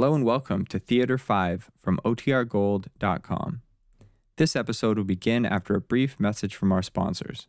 Hello and welcome to Theater 5 from OTRGold.com. This episode will begin after a brief message from our sponsors.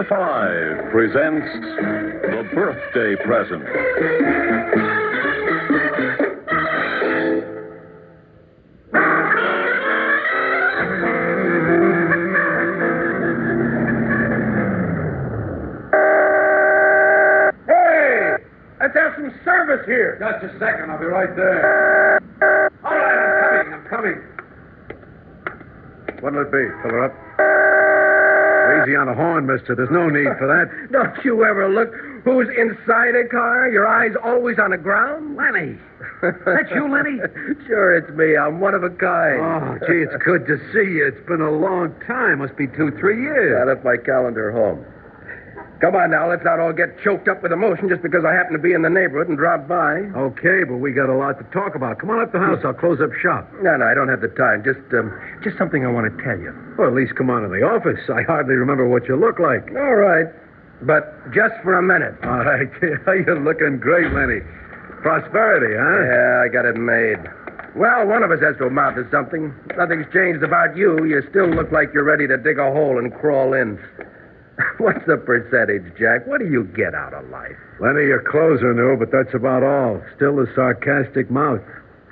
Theater 5 presents The Birthday Present. Hey! Let's have some service here. Just a second, I'll be right there. All right, I'm coming, I'm coming. What'll it be? Fill her up. Easy on the horn, mister. There's no need for that. Don't you ever look who's inside a car? Your eyes always on the ground? Lenny. That you, Lenny? sure, it's me. I'm one of a kind. Oh, gee, it's good to see you. It's been a long time. Must be two, three years. I left my calendar home. Come on now, let's not all get choked up with emotion just because I happen to be in the neighborhood and drop by. Okay, but we got a lot to talk about. Come on up the house. I'll close up shop. No, no, I don't have the time. Just, um, just something I want to tell you. Well, at least come on to the office. I hardly remember what you look like. All right, but just for a minute. All right. You're looking great, Lenny. Prosperity, huh? Yeah, I got it made. Well, one of us has to amount to something. Nothing's changed about you. You still look like you're ready to dig a hole and crawl in. What's the percentage, Jack? What do you get out of life? Lenny, your clothes are new, but that's about all. Still the sarcastic mouth.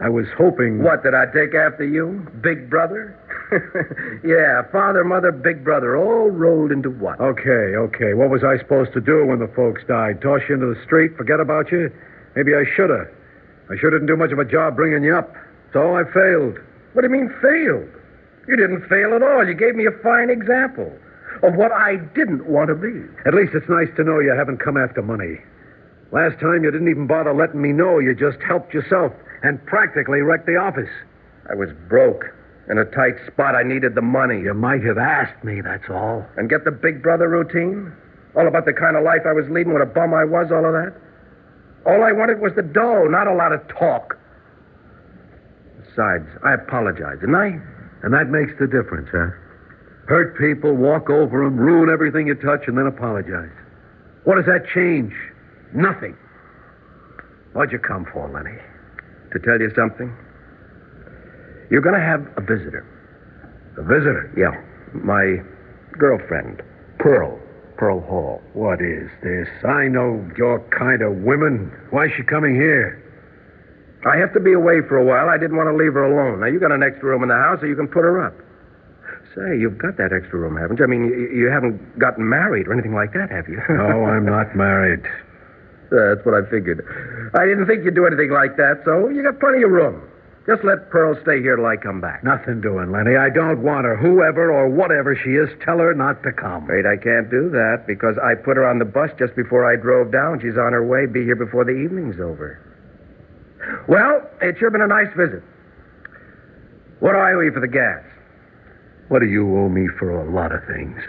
I was hoping. What, did I take after you? Big brother? yeah, father, mother, big brother, all rolled into one. Okay, okay. What was I supposed to do when the folks died? Toss you into the street, forget about you? Maybe I should have. I sure didn't do much of a job bringing you up. So I failed. What do you mean failed? You didn't fail at all. You gave me a fine example of what I didn't want to be. At least it's nice to know you haven't come after money. Last time you didn't even bother letting me know. You just helped yourself and practically wrecked the office. I was broke. In a tight spot, I needed the money. You might have asked me, that's all. And get the big brother routine? All about the kind of life I was leading, what a bum I was, all of that? All I wanted was the dough, not a lot of talk. Besides, I apologize, didn't I? And that makes the difference, huh? Hurt people, walk over them, ruin everything you touch, and then apologize. What does that change? Nothing. What'd you come for, Lenny? To tell you something? You're going to have a visitor. A visitor? Yeah, my girlfriend, Pearl. Pearl Hall. What is this? I know your kind of women. Why is she coming here? I have to be away for a while. I didn't want to leave her alone. Now, you got an extra room in the house, so you can put her up. Say, you've got that extra room, haven't you? I mean, you, you haven't gotten married or anything like that, have you? No, I'm not married. That's what I figured. I didn't think you'd do anything like that, so you got plenty of room. Just let Pearl stay here till I come back. Nothing doing, Lenny. I don't want her. Whoever or whatever she is, tell her not to come. Wait, I can't do that because I put her on the bus just before I drove down. She's on her way. Be here before the evening's over. Well, it's sure been a nice visit. What do I owe you for the gas? What do you owe me for a lot of things?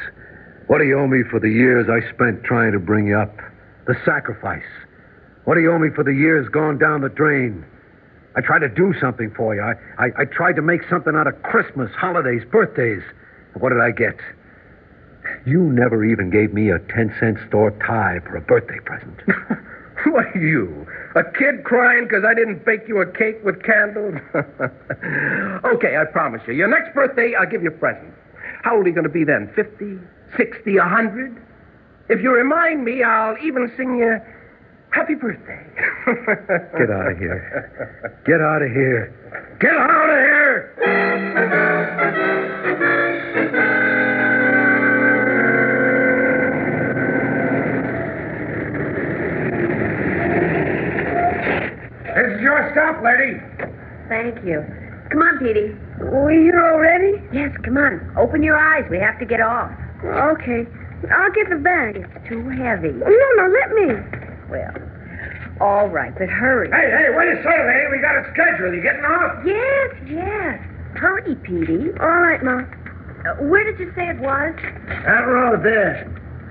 What do you owe me for the years I spent trying to bring you up? The sacrifice. What do you owe me for the years gone down the drain? I tried to do something for you. I, I, I tried to make something out of Christmas, holidays, birthdays. And what did I get? You never even gave me a 10 cent store tie for a birthday present. what are you? A kid crying because I didn't bake you a cake with candles? okay, I promise you. Your next birthday, I'll give you a present. How old are you going to be then? 50, 60, 100? If you remind me, I'll even sing you happy birthday. Get out of here. Get out of here. Get out of here! Your stop, lady. Thank you. Come on, Petey. We here already? Yes, come on. Open your eyes. We have to get off. Okay. I'll get the bag. It's too heavy. No, no, let me. Well, all right, but hurry. Hey, hey, wait a second, lady. We got a schedule. You getting off? Yes, yes. Hurry, Petey. All right, Ma. Uh, where did you say it was? That road there.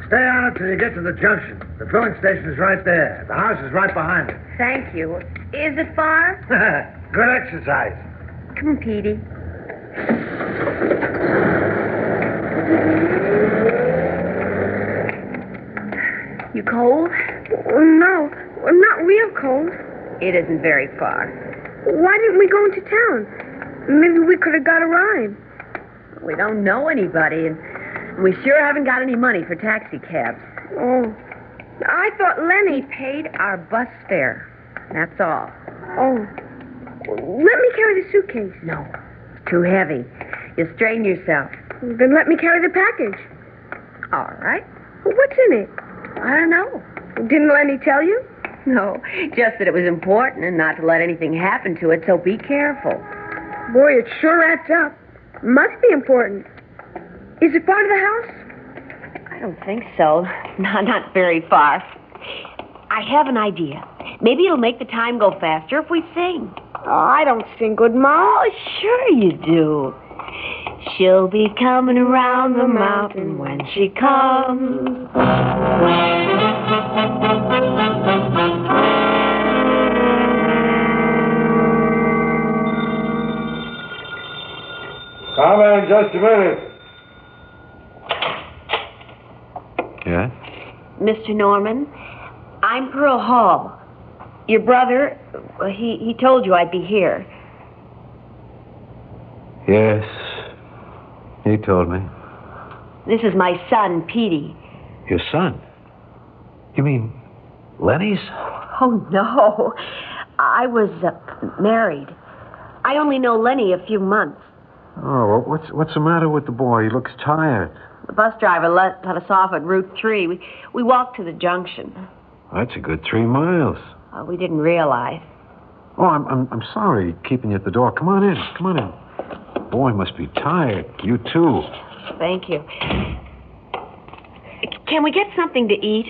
Stay on it till you get to the junction. The filling station is right there. The house is right behind it. Thank you. Is it far? Good exercise. Come on, Petey. You cold? No, not real cold. It isn't very far. Why didn't we go into town? Maybe we could have got a ride. We don't know anybody, and we sure haven't got any money for taxi cabs. Oh. I thought Lenny. Paid our bus fare. That's all. Oh. Let me carry the suitcase. No, it's too heavy. You'll strain yourself. Then let me carry the package. All right. What's in it? I don't know. Didn't Lenny tell you? No, just that it was important and not to let anything happen to it, so be careful. Boy, it sure wrapped up. Must be important. Is it part of the house? I don't think so. Not, not very far. I have an idea. Maybe it'll make the time go faster if we sing. Oh, I don't sing good, Ma. Oh, sure you do. She'll be coming around the mountain when she comes. Come in just a minute. Yes? Mr. Norman, I'm Pearl Hall. Your brother, he, he told you I'd be here. Yes. He told me. This is my son, Petey. Your son? You mean Lenny's? Oh, no. I was uh, married. I only know Lenny a few months. Oh, what's what's the matter with the boy? He looks tired. The bus driver let, let us off at Route 3. We, we walked to the junction. That's a good three miles. Uh, we didn't realize. Oh, I'm, I'm I'm sorry keeping you at the door. Come on in. Come on in. Boy must be tired. You too. Thank you. Can we get something to eat?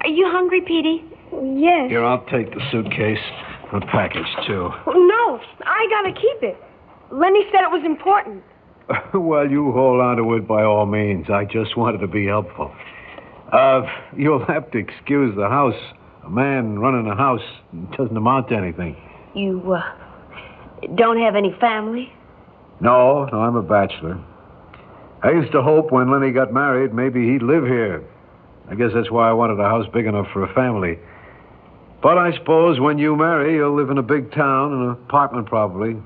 Are you hungry, Petey? Yes. Here, I'll take the suitcase. The package too. No, I gotta keep it. Lenny said it was important. well, you hold on to it by all means. I just wanted to be helpful. Uh, you'll have to excuse the house. A man running a house doesn't amount to anything. You uh, don't have any family? No, no, I'm a bachelor. I used to hope when Lenny got married, maybe he'd live here. I guess that's why I wanted a house big enough for a family. But I suppose when you marry, you'll live in a big town, an apartment probably.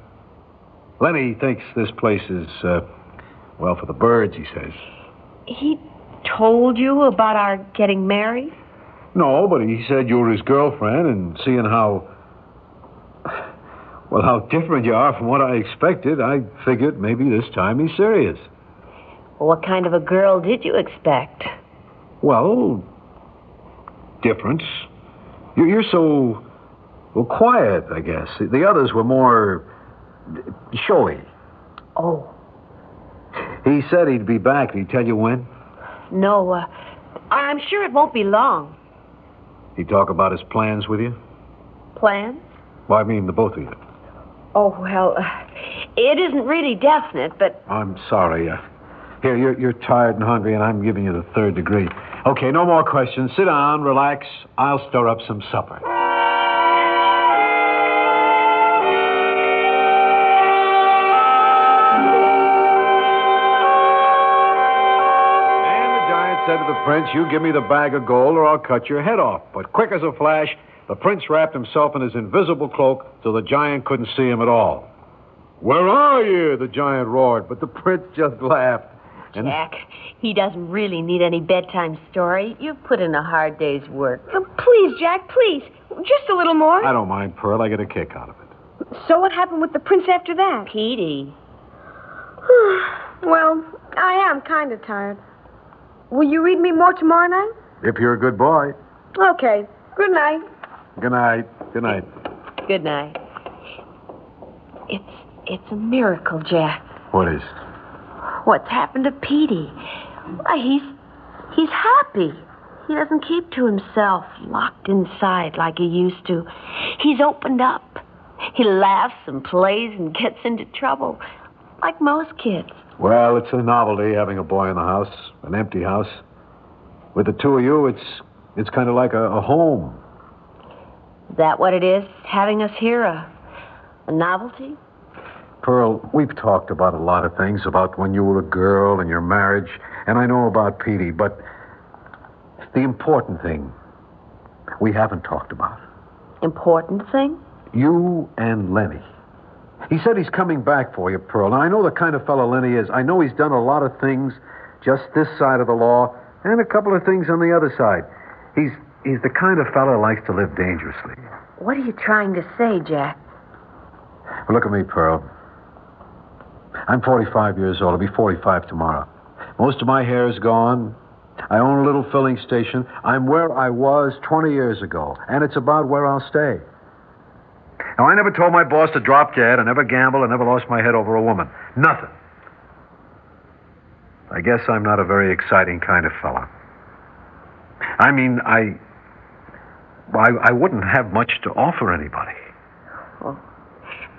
Lenny thinks this place is, uh, well, for the birds, he says. He told you about our getting married? No, but he said you were his girlfriend, and seeing how, well, how different you are from what I expected, I figured maybe this time he's serious. Well, what kind of a girl did you expect? Well, difference. You- You're so, well, quiet, I guess. The others were more showy. Oh, He said he'd be back. Did he tell you when? no. Uh, I'm sure it won't be long. He talk about his plans with you? Plans? Well, I mean the both of you. Oh, well, uh, it isn't really definite, but I'm sorry. Uh, here, you're, you're tired and hungry, and I'm giving you the third degree. Okay, no more questions. Sit down, relax. I'll stir up some supper. The prince, You give me the bag of gold, or I'll cut your head off. But quick as a flash, the prince wrapped himself in his invisible cloak so the giant couldn't see him at all. Where are you? The giant roared, but the prince just laughed. And- Jack, he doesn't really need any bedtime story. You've put in a hard day's work. Oh, please, Jack, please. Just a little more. I don't mind, Pearl. I get a kick out of it. So what happened with the prince after that? Petey. well, I am kind of tired. Will you read me more tomorrow night? If you're a good boy. Okay. Good night. Good night. Good night. Good night. It's it's a miracle, Jack. What is? What's happened to Petey? Why, he's he's happy. He doesn't keep to himself, locked inside like he used to. He's opened up. He laughs and plays and gets into trouble, like most kids. Well, it's a novelty having a boy in the house, an empty house. With the two of you, it's it's kind of like a, a home. Is that what it is? Having us here, a, a novelty? Pearl, we've talked about a lot of things about when you were a girl and your marriage, and I know about Petey, but the important thing we haven't talked about. Important thing? You and Lenny. He said he's coming back for you, Pearl. Now, I know the kind of fellow Lenny is. I know he's done a lot of things just this side of the law and a couple of things on the other side. He's he's the kind of fellow who likes to live dangerously. What are you trying to say, Jack? Look at me, Pearl. I'm 45 years old. I'll be 45 tomorrow. Most of my hair is gone. I own a little filling station. I'm where I was 20 years ago, and it's about where I'll stay. Now, I never told my boss to drop dead. I never gambled. I never lost my head over a woman. Nothing. I guess I'm not a very exciting kind of fella. I mean, I. I, I wouldn't have much to offer anybody. Oh,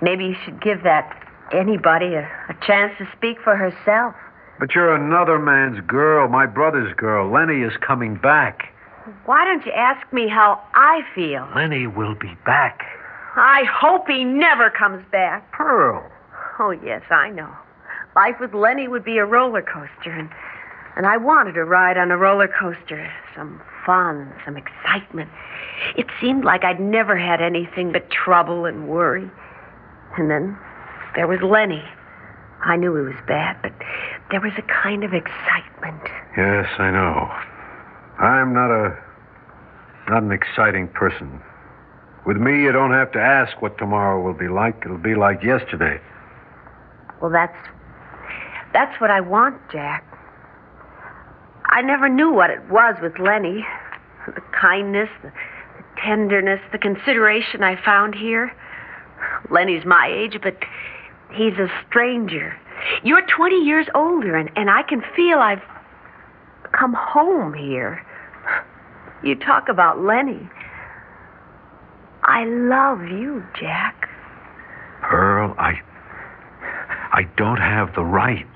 maybe you should give that anybody a, a chance to speak for herself. But you're another man's girl, my brother's girl. Lenny is coming back. Why don't you ask me how I feel? Lenny will be back. I hope he never comes back. Pearl. Oh, yes, I know. Life with Lenny would be a roller coaster, and, and I wanted to ride on a roller coaster. Some fun, some excitement. It seemed like I'd never had anything but trouble and worry. And then there was Lenny. I knew he was bad, but there was a kind of excitement. Yes, I know. I'm not a. not an exciting person. With me, you don't have to ask what tomorrow will be like. It'll be like yesterday. Well, that's that's what I want, Jack. I never knew what it was with Lenny. The kindness, the, the tenderness, the consideration I found here. Lenny's my age, but he's a stranger. You're 20 years older, and, and I can feel I've come home here. You talk about Lenny. I love you, Jack. Pearl, I. I don't have the right.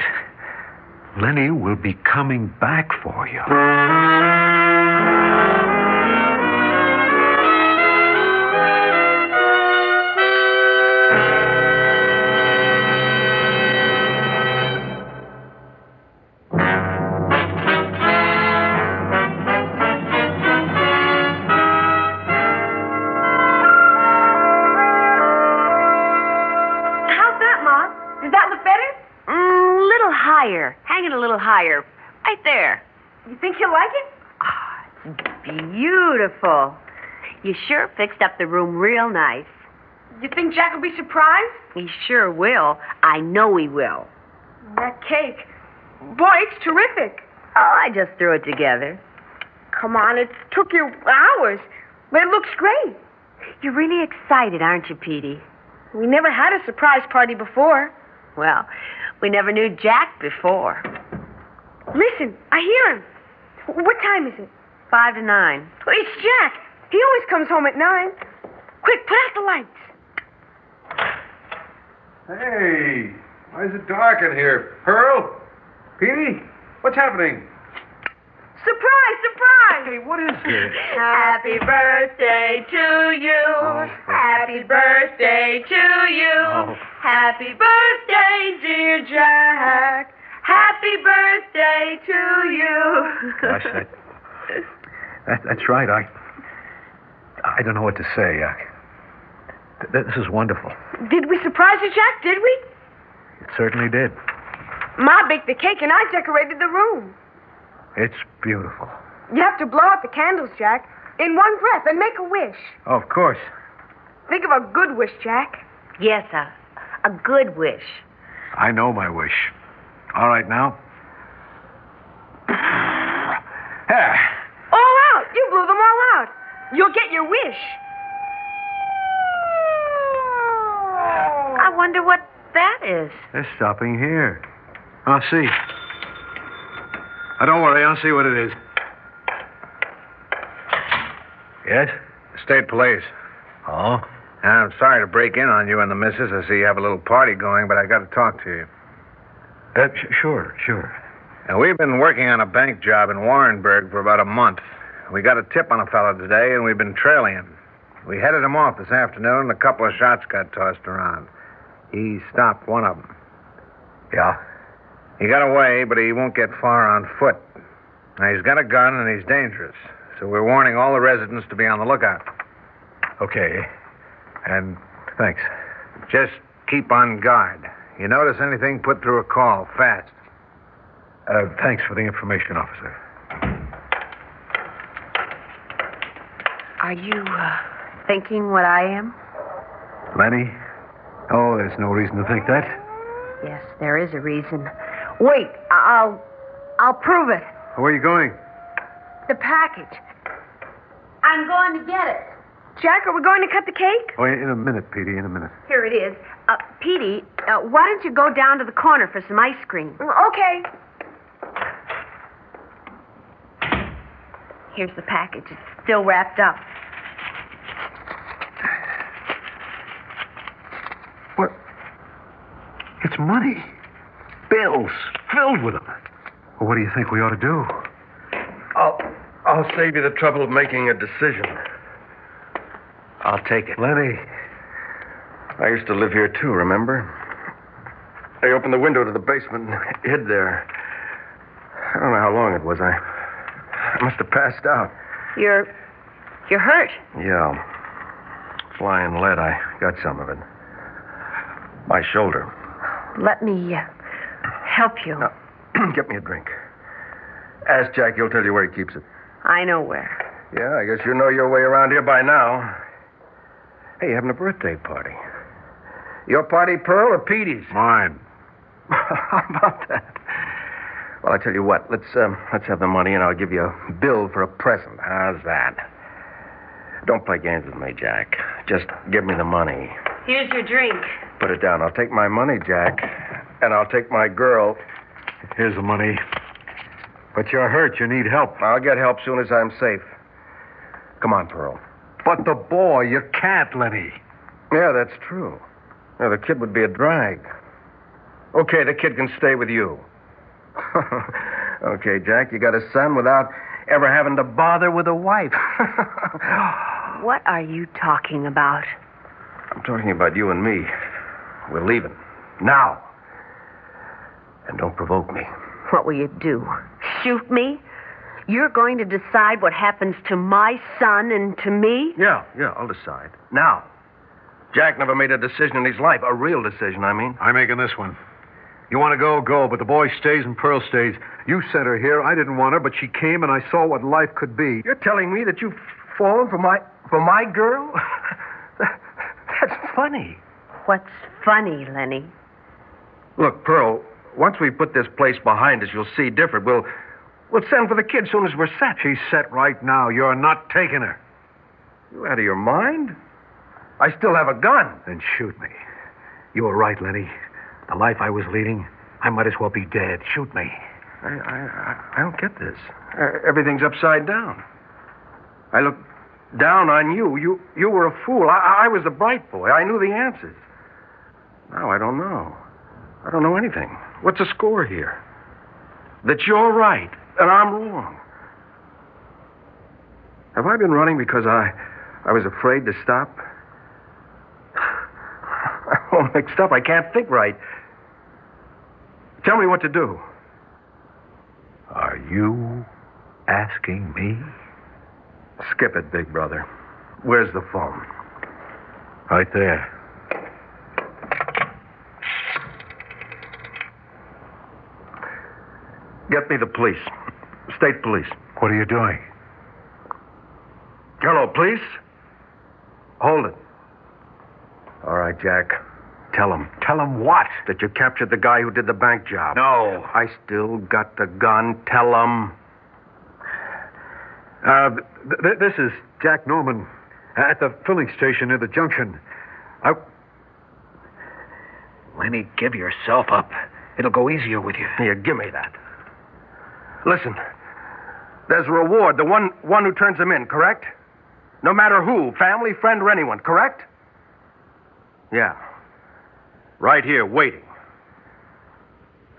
Lenny will be coming back for you. You sure fixed up the room real nice. You think Jack will be surprised? He sure will. I know he will. That cake. Boy, it's terrific. Oh, I just threw it together. Come on, it took you hours, but it looks great. You're really excited, aren't you, Petey? We never had a surprise party before. Well, we never knew Jack before. Listen, I hear him. What time is it? Five to nine. It's Jack. He always comes home at nine. Quick, put out the lights. Hey, why is it dark in here? Pearl? Petey? What's happening? Surprise, surprise! Hey, what is it? Happy birthday to you. Oh. Happy birthday to you. Oh. Happy birthday, dear Jack. Happy birthday to you. Gosh, that, that, that's right. I I don't know what to say. Uh, th- this is wonderful. Did we surprise you, Jack? Did we? It certainly did. Ma baked the cake and I decorated the room. It's beautiful. You have to blow out the candles, Jack, in one breath and make a wish. Of course. Think of a good wish, Jack. Yes, a, a good wish. I know my wish. All right, now. Yeah. All out. You blew them all out. You'll get your wish. I wonder what that is. They're stopping here. I'll see. Now, don't worry, I'll see what it is. Yes? State police. Oh? I'm sorry to break in on you and the missus. I see you have a little party going, but I got to talk to you. Uh, sh- sure, sure. Now, we've been working on a bank job in Warrenburg for about a month. We got a tip on a fellow today, and we've been trailing him. We headed him off this afternoon, and a couple of shots got tossed around. He stopped one of them. Yeah? He got away, but he won't get far on foot. Now, he's got a gun, and he's dangerous. So we're warning all the residents to be on the lookout. Okay. And thanks. Just keep on guard. You notice anything, put through a call, fast. Uh, thanks for the information, officer. Are you uh, thinking what I am? Lenny? Oh, there's no reason to think that. Yes, there is a reason. Wait, I'll I'll prove it. Where are you going? The package. I'm going to get it. Jack, are we going to cut the cake? Oh, in a minute, Petey, in a minute. Here it is. Uh, Petey, uh, why don't you go down to the corner for some ice cream? Okay. Here's the package. It's still wrapped up. What? It's money. Bills filled with them. Well, what do you think we ought to do? I'll, I'll save you the trouble of making a decision. I'll take it. Lenny. I used to live here too, remember? I opened the window to the basement and hid there. I don't know how long it was. I, I must have passed out. You're you're hurt. Yeah. Flying lead, I got some of it. My shoulder. Let me uh, help you. Now, get me a drink. Ask Jack, he'll tell you where he keeps it. I know where. Yeah, I guess you know your way around here by now. Hey, you having a birthday party? Your party, Pearl, or Petey's? Mine. How about that? Well, I tell you what. Let's um, let's have the money, and I'll give you a bill for a present. How's that? Don't play games with me, Jack. Just give me the money. Here's your drink. Put it down. I'll take my money, Jack, and I'll take my girl. Here's the money. But you're hurt. You need help. I'll get help soon as I'm safe. Come on, Pearl. But the boy, you can't, Lenny. Yeah, that's true. Yeah, the kid would be a drag. Okay, the kid can stay with you. okay, Jack, you got a son without ever having to bother with a wife. What are you talking about? I'm talking about you and me. We're leaving. Now. And don't provoke me. What will you do? Shoot me? You're going to decide what happens to my son and to me? Yeah, yeah, I'll decide. Now. Jack never made a decision in his life. A real decision, I mean. I'm making this one. You want to go, go, but the boy stays and Pearl stays. You sent her here. I didn't want her, but she came and I saw what life could be. You're telling me that you've fallen for my for my girl? That's funny. What's funny, Lenny? Look, Pearl, once we put this place behind us, you'll see different. We'll we'll send for the kid as soon as we're set. She's set right now. You're not taking her. You out of your mind? I still have a gun. Then shoot me. You were right, Lenny. The life I was leading, I might as well be dead. Shoot me. I, I, I- I don't get this. Uh, Everything's upside down. I look down on you. You, you were a fool. I, I was the bright boy. I knew the answers. Now I don't know. I don't know anything. What's the score here? That you're right and I'm wrong. Have I been running because I, I was afraid to stop? I'm all mixed up. I can't think right. Tell me what to do. Are you asking me? Skip it, big brother. Where's the phone? Right there. Get me the police. State police. What are you doing? Hello, police. Hold it. All right, Jack. Tell him. Tell him what? That you captured the guy who did the bank job. No. I still got the gun. Tell him. Uh, th- th- this is Jack Norman at the filling station near the junction. I. Lenny, give yourself up. It'll go easier with you. Here, give me that. Listen, there's a reward. The one, one who turns him in, correct? No matter who, family, friend, or anyone, correct? Yeah. Right here, waiting.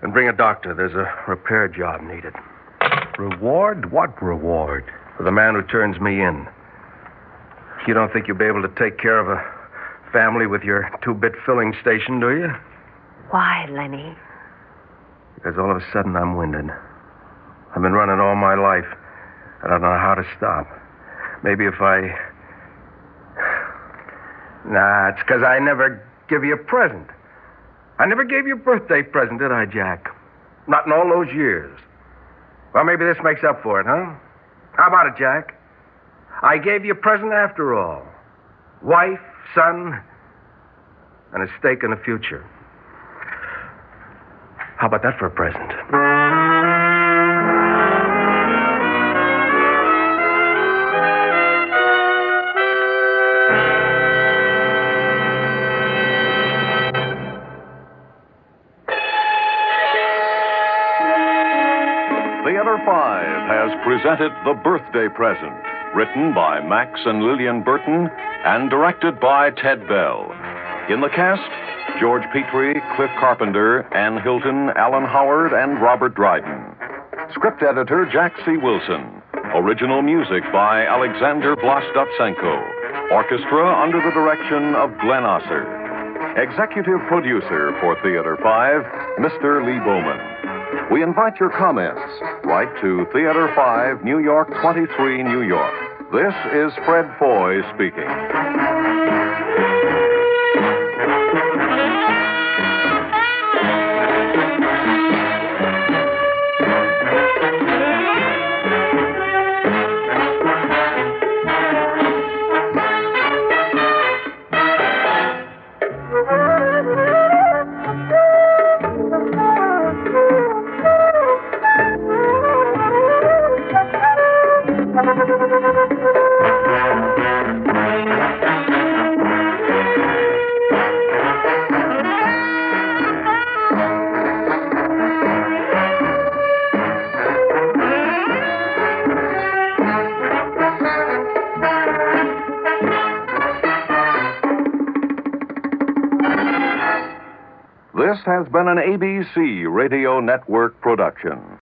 And bring a doctor. There's a repair job needed. Reward? What reward? For the man who turns me in. You don't think you'll be able to take care of a family with your two bit filling station, do you? Why, Lenny? Because all of a sudden I'm winded. I've been running all my life. I don't know how to stop. Maybe if I. Nah, it's because I never give you a present. I never gave you a birthday present, did I, Jack? Not in all those years. Well, maybe this makes up for it, huh? How about it, Jack? I gave you a present after all. Wife, son, and a stake in the future. How about that for a present? Presented The Birthday Present, written by Max and Lillian Burton and directed by Ted Bell. In the cast, George Petrie, Cliff Carpenter, Ann Hilton, Alan Howard, and Robert Dryden. Script editor Jack C. Wilson. Original music by Alexander Vlastotsenko. Orchestra under the direction of Glenn Osser. Executive producer for Theater 5, Mr. Lee Bowman. We invite your comments. Write to Theater 5, New York 23, New York. This is Fred Foy speaking. Radio Network production.